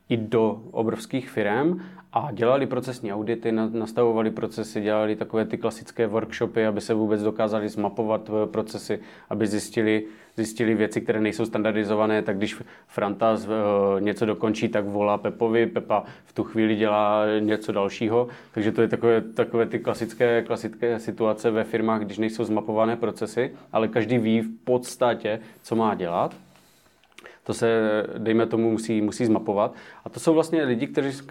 i do obrovských firm a dělali procesní audity, nastavovali procesy, dělali takové ty klasické workshopy, aby se vůbec dokázali zmapovat eh, procesy, aby zjistili, zjistili věci, které nejsou standardizované, tak když Franta eh, něco dokončí, tak volá Pepovi, Pepa v tu chvíli dělá něco dalšího, takže to je takové, takové ty klasické, klasické situace ve firmách, když nejsou zmapované procesy, ale každý ví v podstatě, co má dělat to se, dejme tomu, musí, musí zmapovat. A to jsou vlastně lidi, kteří,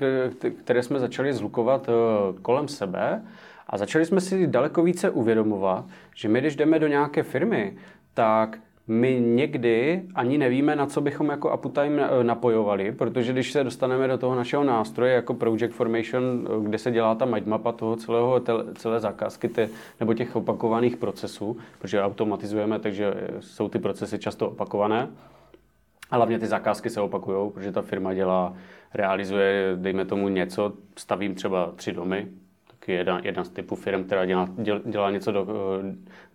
které jsme začali zlukovat eh, kolem sebe a začali jsme si daleko více uvědomovat, že my, když jdeme do nějaké firmy, tak my někdy ani nevíme, na co bychom jako Uptime eh, napojovali, protože když se dostaneme do toho našeho nástroje jako Project Formation, eh, kde se dělá ta mindmapa toho celého, celé zakázky te, nebo těch opakovaných procesů, protože automatizujeme, takže jsou ty procesy často opakované, a hlavně ty zakázky se opakují, protože ta firma dělá, realizuje, dejme tomu něco, stavím třeba tři domy, tak je jedna, jedna z typů firm, která dělá, dělá něco do,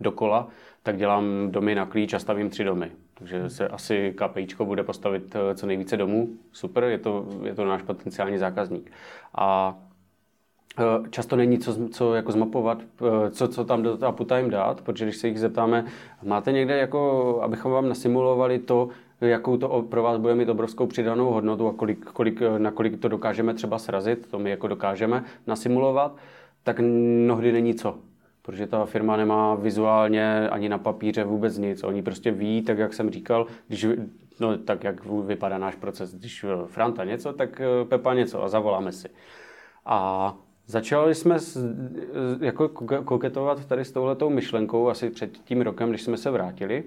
dokola, tak dělám domy na klíč a stavím tři domy. Takže se asi KPIčko bude postavit eh, co nejvíce domů. Super, je to, je to náš potenciální zákazník. A eh, Často není co, co jako zmapovat, eh, co, co tam do Uptime dát, protože když se jich zeptáme, máte někde, jako, abychom vám nasimulovali to, jakou to pro vás bude mít obrovskou přidanou hodnotu a kolik, kolik, na kolik to dokážeme třeba srazit, to my jako dokážeme nasimulovat, tak mnohdy není co. Protože ta firma nemá vizuálně ani na papíře vůbec nic. Oni prostě ví, tak jak jsem říkal, když, no, tak jak vypadá náš proces. Když Franta něco, tak eh, Pepa něco a zavoláme si. A Začali jsme s, jako koketovat tady s touhletou myšlenkou asi před tím rokem, když jsme se vrátili,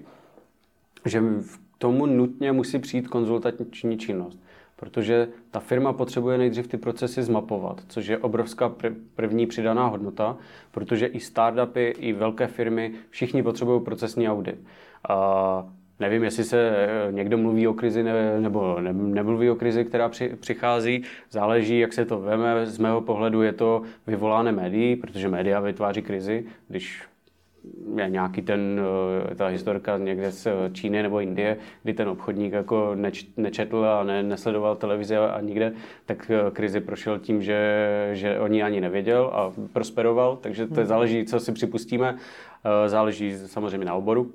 že v tomu nutně musí přijít konzultační činnost. Protože ta firma potřebuje nejdřív ty procesy zmapovat, což je obrovská první přidaná hodnota, protože i startupy, i velké firmy, všichni potřebují procesní audit. A nevím, jestli se eh, někdo mluví o krizi ne, nebo ne, nemluví o krizi, která při, přichází. Záleží, jak se to veme. Z mého pohledu je to vyvoláno médií, protože média vytváří krizi. Když nějaký ten, eh, ta historka někde z Číny nebo Indie, kdy ten obchodník jako neč, nečetl a ne, nesledoval televizi a nikde, tak eh, krizi prošel tím, že, že o ní ani nevěděl a prosperoval, takže to hmm. záleží, co si připustíme, eh, záleží samozřejmě na oboru.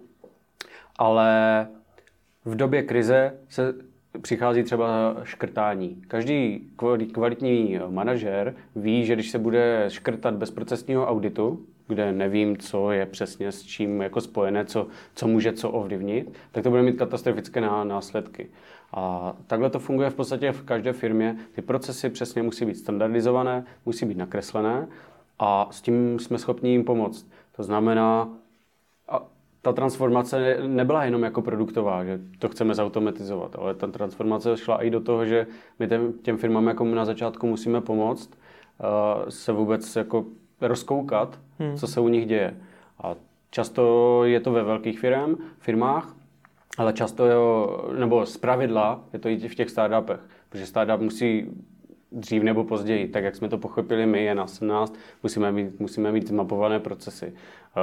Ale v době krize se přichází třeba škrtání. Každý kvalitní manažer ví, že když se bude škrtat bez procesního auditu, kde nevím, co je přesně s čím jako spojené, co, co může co ovlivnit, tak to bude mít katastrofické následky. A takhle to funguje v podstatě v každé firmě. Ty procesy přesně musí být standardizované, musí být nakreslené a s tím jsme schopni jim pomoct. To znamená, a ta transformace nebyla jenom jako produktová, že to chceme zautomatizovat, ale ta transformace šla i do toho, že my těm, těm firmám jako na začátku musíme pomoct uh, se vůbec jako rozkoukat, hmm. co se u nich děje. A často je to ve velkých firm, firmách, ale často je, nebo z pravidla je to i v těch startupech, protože startup musí dřív nebo později, tak jak jsme to pochopili my, je na 17, musíme mít, musíme mít zmapované procesy.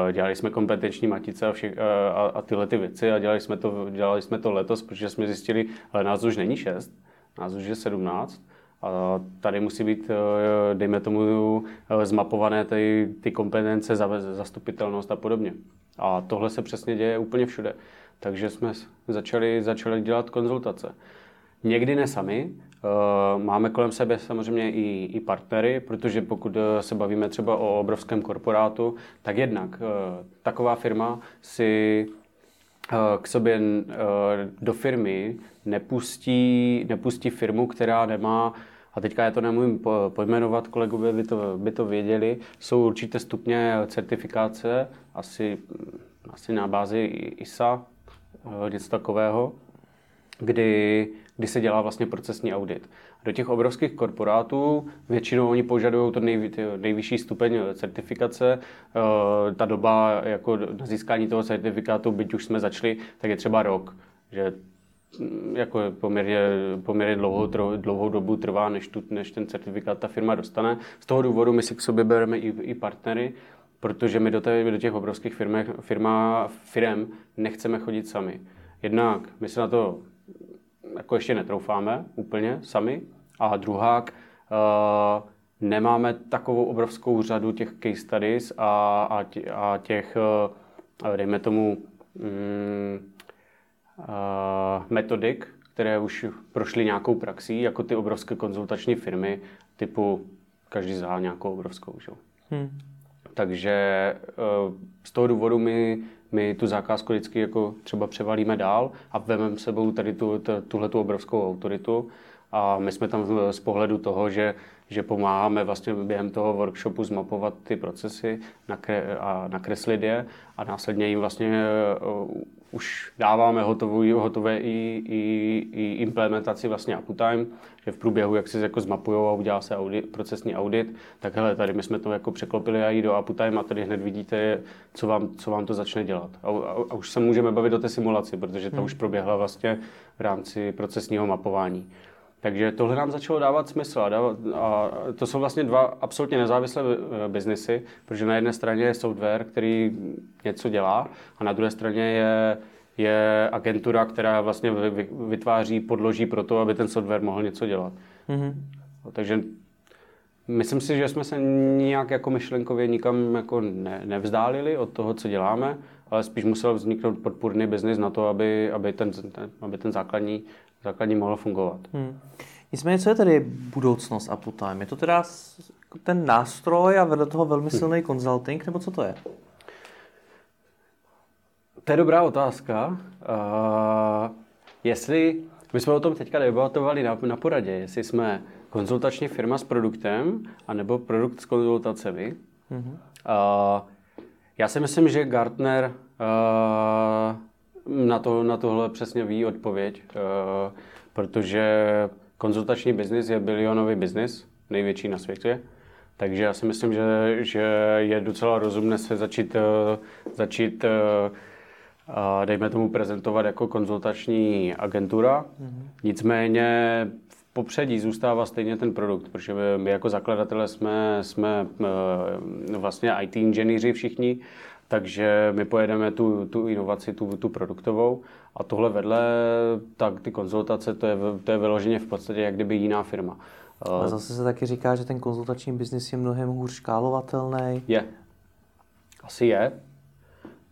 Eh, dělali jsme kompetenční matice a, všech, a, a tyhle ty věci a dělali jsme, to, dělali jsme to letos, protože jsme zjistili, že nás už není 6, nás už je 17 a tady musí být, eh, dejme tomu, eh, zmapované ty, ty kompetence, zastupitelnost a podobně. A tohle se přesně děje úplně všude. Takže jsme začali, začali dělat konzultace. Někdy ne sami, eh, máme kolem sebe samozřejmě i, i partnery, protože pokud se bavíme třeba o obrovském korporátu, tak jednak taková firma si k sobě do firmy nepustí, nepustí firmu, která nemá a teďka já to nemůžu pojmenovat, kolegové by to, by to věděli, jsou určité stupně certifikace, asi, asi na bázi ISA, eh, něco takového, kdy, kdy se dělá vlastně procesní audit. Do těch obrovských korporátů většinou oni požadují to nejvy, nejvyšší stupeň certifikace. Eh, ta doba jako na získání toho certifikátu, byť už jsme začali, tak je třeba rok. Že jako poměrně, poměrně dlouhou, dlouhou dobu trvá, než, tu, než ten certifikát ta firma dostane. Z toho důvodu my si k sobě bereme i, i partnery, protože my do, té, do těch obrovských firmek, firma, firm nechceme chodit sami. Jednak my se na to jako ještě netroufáme úplně sami, a druhák uh, nemáme takovou obrovskou řadu těch case studies a, a, tě, a těch, uh, dejme tomu, um, metodik, které už prošly nějakou praxí, jako ty obrovské konzultační firmy, typu každý za nějakou obrovskou. Že? Hmm. Takže e, z toho důvodu my, my tu zakázku vždycky jako třeba převalíme dál a vezmeme sebou tady tu, tuhle tu obrovskou autoritu a my jsme tam z pohledu toho, že, že pomáháme vlastně během toho workshopu zmapovat ty procesy nakre, a nakreslit je a následně jim vlastně uh, už dáváme hotovou, hotové i, i, i implementaci vlastně uptime, že v průběhu, jak si jako zmapujou a udělá se audit, procesní audit, tak hele, tady my jsme to jako překlopili a i do uptime a tady hned vidíte, co vám, co vám to začne dělat. A, a, a už se můžeme bavit o té simulaci, protože ta hmm. už proběhla vlastně v rámci procesního mapování. Takže tohle nám začalo dávat smysl. A, dávat, a to jsou vlastně dva absolutně nezávislé eh, biznesy, protože na jedné straně je software, který něco dělá, a na druhé straně je, je agentura, která vlastně vytváří podloží pro to, aby ten software mohl něco dělat. Mm-hmm. Takže myslím si, že jsme se nějak jako myšlenkově nikam jako ne, nevzdálili od toho, co děláme, ale spíš musel vzniknout podpůrný biznis na to, aby, aby, ten, aby ten základní základní mohlo fungovat. Hmm. Nicméně, co je tedy budoucnost Uptime? Je to teda ten nástroj a vedle toho velmi hm. silný hmm. consulting, nebo co to je? To je dobrá otázka. Uh, jestli, my jsme o tom teďka debatovali na, na poradě, jestli jsme konzultační firma s produktem, anebo produkt s konzultacemi. Mm-hmm. Uh, já si myslím, že Gartner uh, na, to, na tohle přesně ví odpověď, uh, protože konzultační biznis je bilionový biznis, největší na světě. Takže já si myslím, že, že je docela rozumné se začít, uh, začít uh, dejme tomu prezentovat jako konzultační agentura. Mm-hmm. Nicméně popředí zůstává stejně ten produkt, protože my jako zakladatelé jsme, jsme vlastně IT inženýři všichni takže my pojedeme tu, tu inovaci, tu, tu produktovou a tohle vedle, tak ty konzultace, to je, to je vyloženě v podstatě jak kdyby jiná firma. Ale zase se taky říká, že ten konzultační biznis je mnohem hůř škálovatelný. Je. Asi je.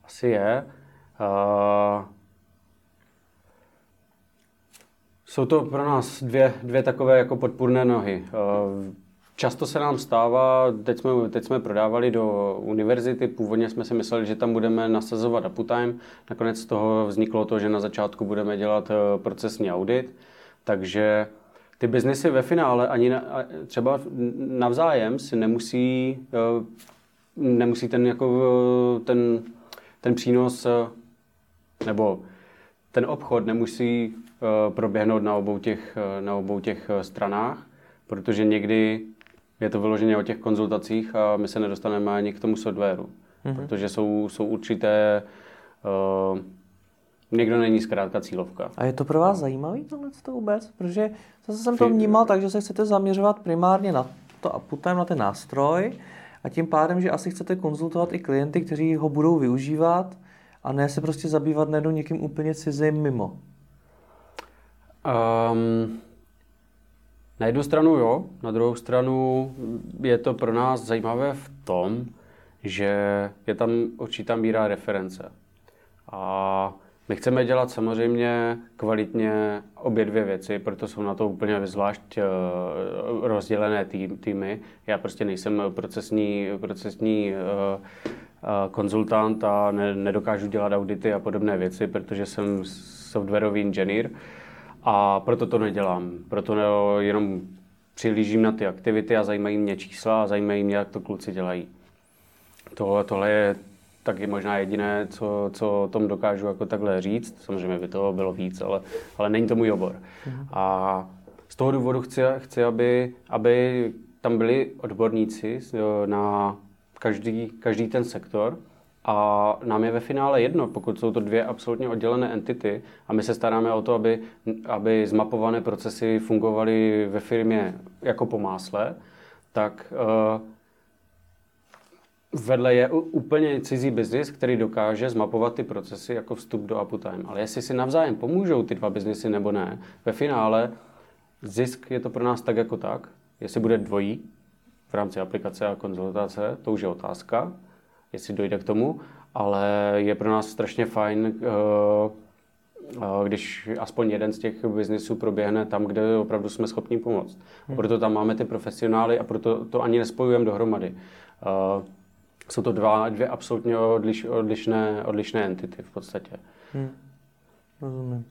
Asi je. Uh, jsou to pro nás dvě, dvě takové jako podpůrné nohy. Uh, Často se nám stává, teď jsme, teď jsme prodávali do univerzity, původně jsme si mysleli, že tam budeme nasazovat uptime, nakonec z toho vzniklo to, že na začátku budeme dělat eh, procesní audit, takže ty biznesy ve finále ani na, třeba navzájem si nemusí, eh, nemusí ten, jako, eh, ten, ten přínos nebo ten obchod nemusí proběhnout na obou těch, na obou těch stranách, protože někdy je to vyloženě o těch konzultacích a my se nedostaneme ani k tomu softwaru, mm-hmm. protože jsou, jsou určité uh, někdo není zkrátka cílovka. A je to pro vás zajímavý tohle to vůbec? Protože zase jsem to vnímal tak, že se chcete zaměřovat primárně na to a putem na ten nástroj a tím pádem, že asi chcete konzultovat i klienty, kteří ho budou využívat a ne se prostě zabývat nedo někým úplně cizím mimo. Um, na jednu stranu jo, na druhou stranu je to pro nás zajímavé v tom, že je tam určitá míra reference. A my chceme dělat samozřejmě kvalitně obě dvě věci, proto jsou na to úplně zvlášť uh, rozdělené tým, týmy. Já prostě nejsem procesní, procesní uh, uh, konzultant a ne, nedokážu dělat audity a podobné věci, protože jsem softwarový inženýr a proto to nedělám. Proto ne, jenom přilížím na ty aktivity a zajímají mě čísla a zajímají mě, jak to kluci dělají. Tohle, tohle je taky možná jediné, co, co o tom dokážu jako takhle říct. Samozřejmě by toho bylo víc, ale, ale není to můj obor. Mhm. A z toho důvodu chci, chci aby, aby tam byli odborníci na každý, každý ten sektor a nám je ve finále jedno, pokud jsou to dvě absolutně oddělené entity a my se staráme o to, aby, aby zmapované procesy fungovaly ve firmě jako po másle, tak uh, vedle je úplně cizí biznis, který dokáže zmapovat ty procesy jako vstup do uptime. Ale jestli si navzájem pomůžou ty dva biznisy nebo ne, ve finále zisk je to pro nás tak jako tak. Jestli bude dvojí v rámci aplikace a konzultace, to už je otázka, jestli dojde k tomu, ale je pro nás strašně fajn, eh, eh, když aspoň jeden z těch biznisů proběhne tam, kde opravdu jsme schopni pomoct. Hmm. Proto tam máme ty profesionály a proto to ani nespojujeme dohromady. Eh, jsou to dva, dvě absolutně odliš, odlišné, odlišné entity v podstatě. Hmm. Rozumím.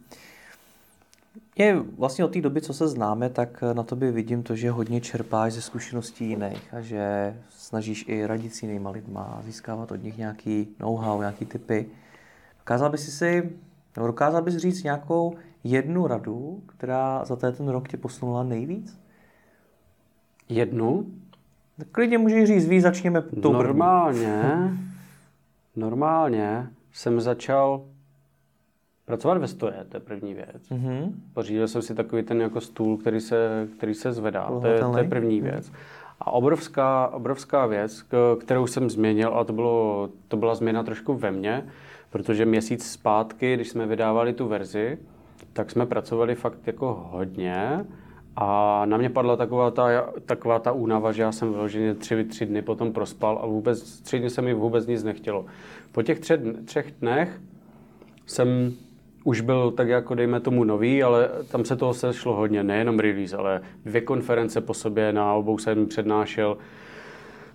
Je vlastně od té doby, co se známe, tak na tobě vidím to, že hodně čerpáš ze zkušeností jiných a že snažíš i radit s jinýma lidma, získávat od nich nějaký know-how, nějaký typy. Dokázal bys si, nebo dokázal bys říct nějakou jednu radu, která za ten rok tě posunula nejvíc? Jednu? Tak klidně můžeš říct víc, začněme tou Normálně, normálně jsem začal pracovat ve stoje, to je první věc. Mm-hmm. Pořídil jsem si takový ten jako stůl, který se, který se zvedá, to je, to je první mhm. věc. A obrovská, obrovská věc, kterou jsem změnil, a to, bylo, to byla změna trošku ve mně, protože měsíc zpátky, když jsme vydávali tu verzi, tak jsme pracovali fakt jako hodně a na mě padla taková ta, taková ta únava, že já jsem vyloženě tři, tři dny potom prospal a vůbec, tři dny se mi vůbec nic nechtělo. Po těch třech, třech dnech jsem už byl tak jako dejme tomu nový, ale tam se toho sešlo hodně, nejenom release, ale dvě konference po sobě, na obou jsem přednášel.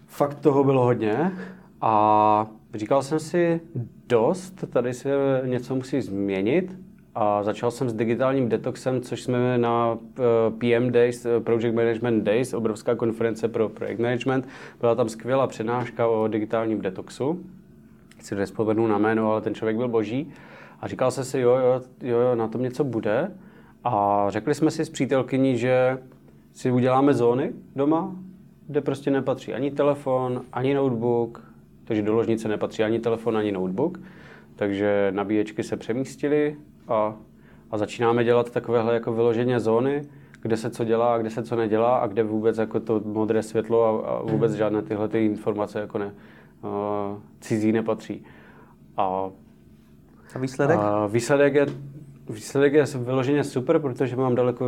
Fakt toho bylo hodně a říkal jsem si dost, tady se něco musí změnit a začal jsem s digitálním detoxem, což jsme na eh, PM Days, eh, Project Management Days, obrovská konference pro projekt management. Byla tam skvělá přednáška o digitálním detoxu. Si nespomenu na jméno, ale ten člověk byl boží. A říkal jsem si, jo, jo, jo, jo, na tom něco bude. A řekli jsme si s přítelkyní, že si uděláme zóny doma, kde prostě nepatří ani telefon, ani notebook, takže do ložnice nepatří ani telefon, ani notebook. Takže nabíječky se přemístily a, a začínáme dělat takovéhle jako vyloženě zóny, kde se co dělá a kde se co nedělá a kde vůbec jako to modré světlo a, a vůbec hmm. žádné tyhle ty informace jako ne, uh, cizí nepatří. A a výsledek? A výsledek je Výsledek je vyloženě super, protože mám daleko,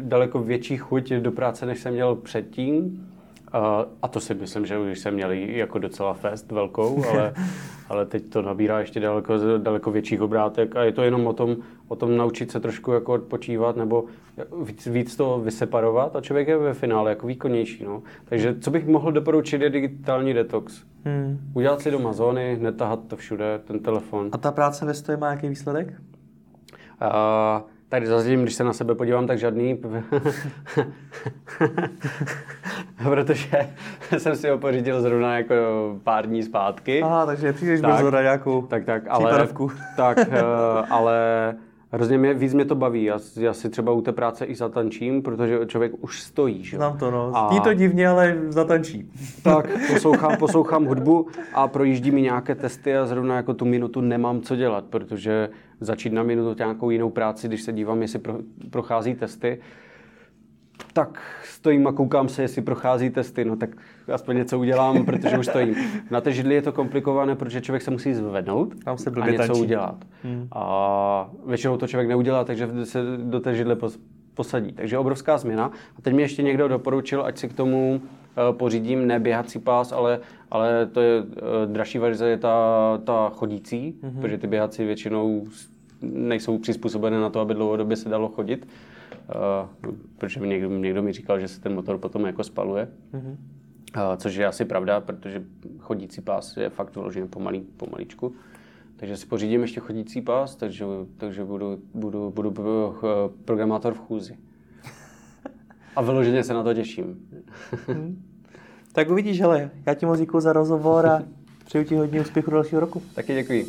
daleko větší chuť do práce, než jsem měl předtím. A, to si myslím, že už jsem měl jako docela fest velkou, ale, ale teď to nabírá ještě daleko, daleko větších obrátek a je to jenom o tom, o tom naučit se trošku jako odpočívat nebo víc, víc to vyseparovat a člověk je ve finále jako výkonnější. No. Takže co bych mohl doporučit je digitální detox. Hmm. Udělat si doma zóny, netahat to všude, ten telefon. A ta práce ve stoje má jaký výsledek? Uh, Tady zase, když se na sebe podívám, tak žádný, protože jsem si ho pořídil zrovna jako pár dní zpátky. Aha, takže přijdeš tak, brzo na nějakou tak, tak, ale, tak, uh, ale Hrozně mě, víc mě to baví. Já, já si třeba u té práce i zatančím, protože člověk už stojí. Že? Znám to, no. A... to divně, ale zatančí. Tak, poslouchám, poslouchám hudbu a projíždí mi nějaké testy a zrovna jako tu minutu nemám co dělat, protože začít na minutu nějakou jinou práci, když se dívám, jestli pro, prochází testy, tak stojím a koukám se, jestli prochází testy, no tak aspoň něco udělám, protože už stojím. Na té židli je to komplikované, protože člověk se musí zvednout Tam se a něco tančí. udělat. Hmm. A většinou to člověk neudělá, takže se do té židle posadí. Takže obrovská změna. A teď mi ještě někdo doporučil, ať si k tomu eh, pořídím ne běhací pás, ale, ale to je eh, dražší verze, je ta, ta chodící, mm-hmm. protože ty běhací většinou nejsou přizpůsobené na to, aby dlouhodobě se dalo chodit. Uh, protože někdo, někdo mi říkal, že se ten motor potom jako spaluje. Mm-hmm. Uh, což je asi pravda, protože chodící pás je fakt vyložený pomalý, pomaličku. Takže si pořídím ještě chodící pás, takže, takže budu, budu, budu, budu programátor v chůzi. A vyloženě se na to těším. Hmm. Tak uvidíš, hele, já ti moc za rozhovor a přeju ti hodně úspěchu dalšího roku. Taky děkuji.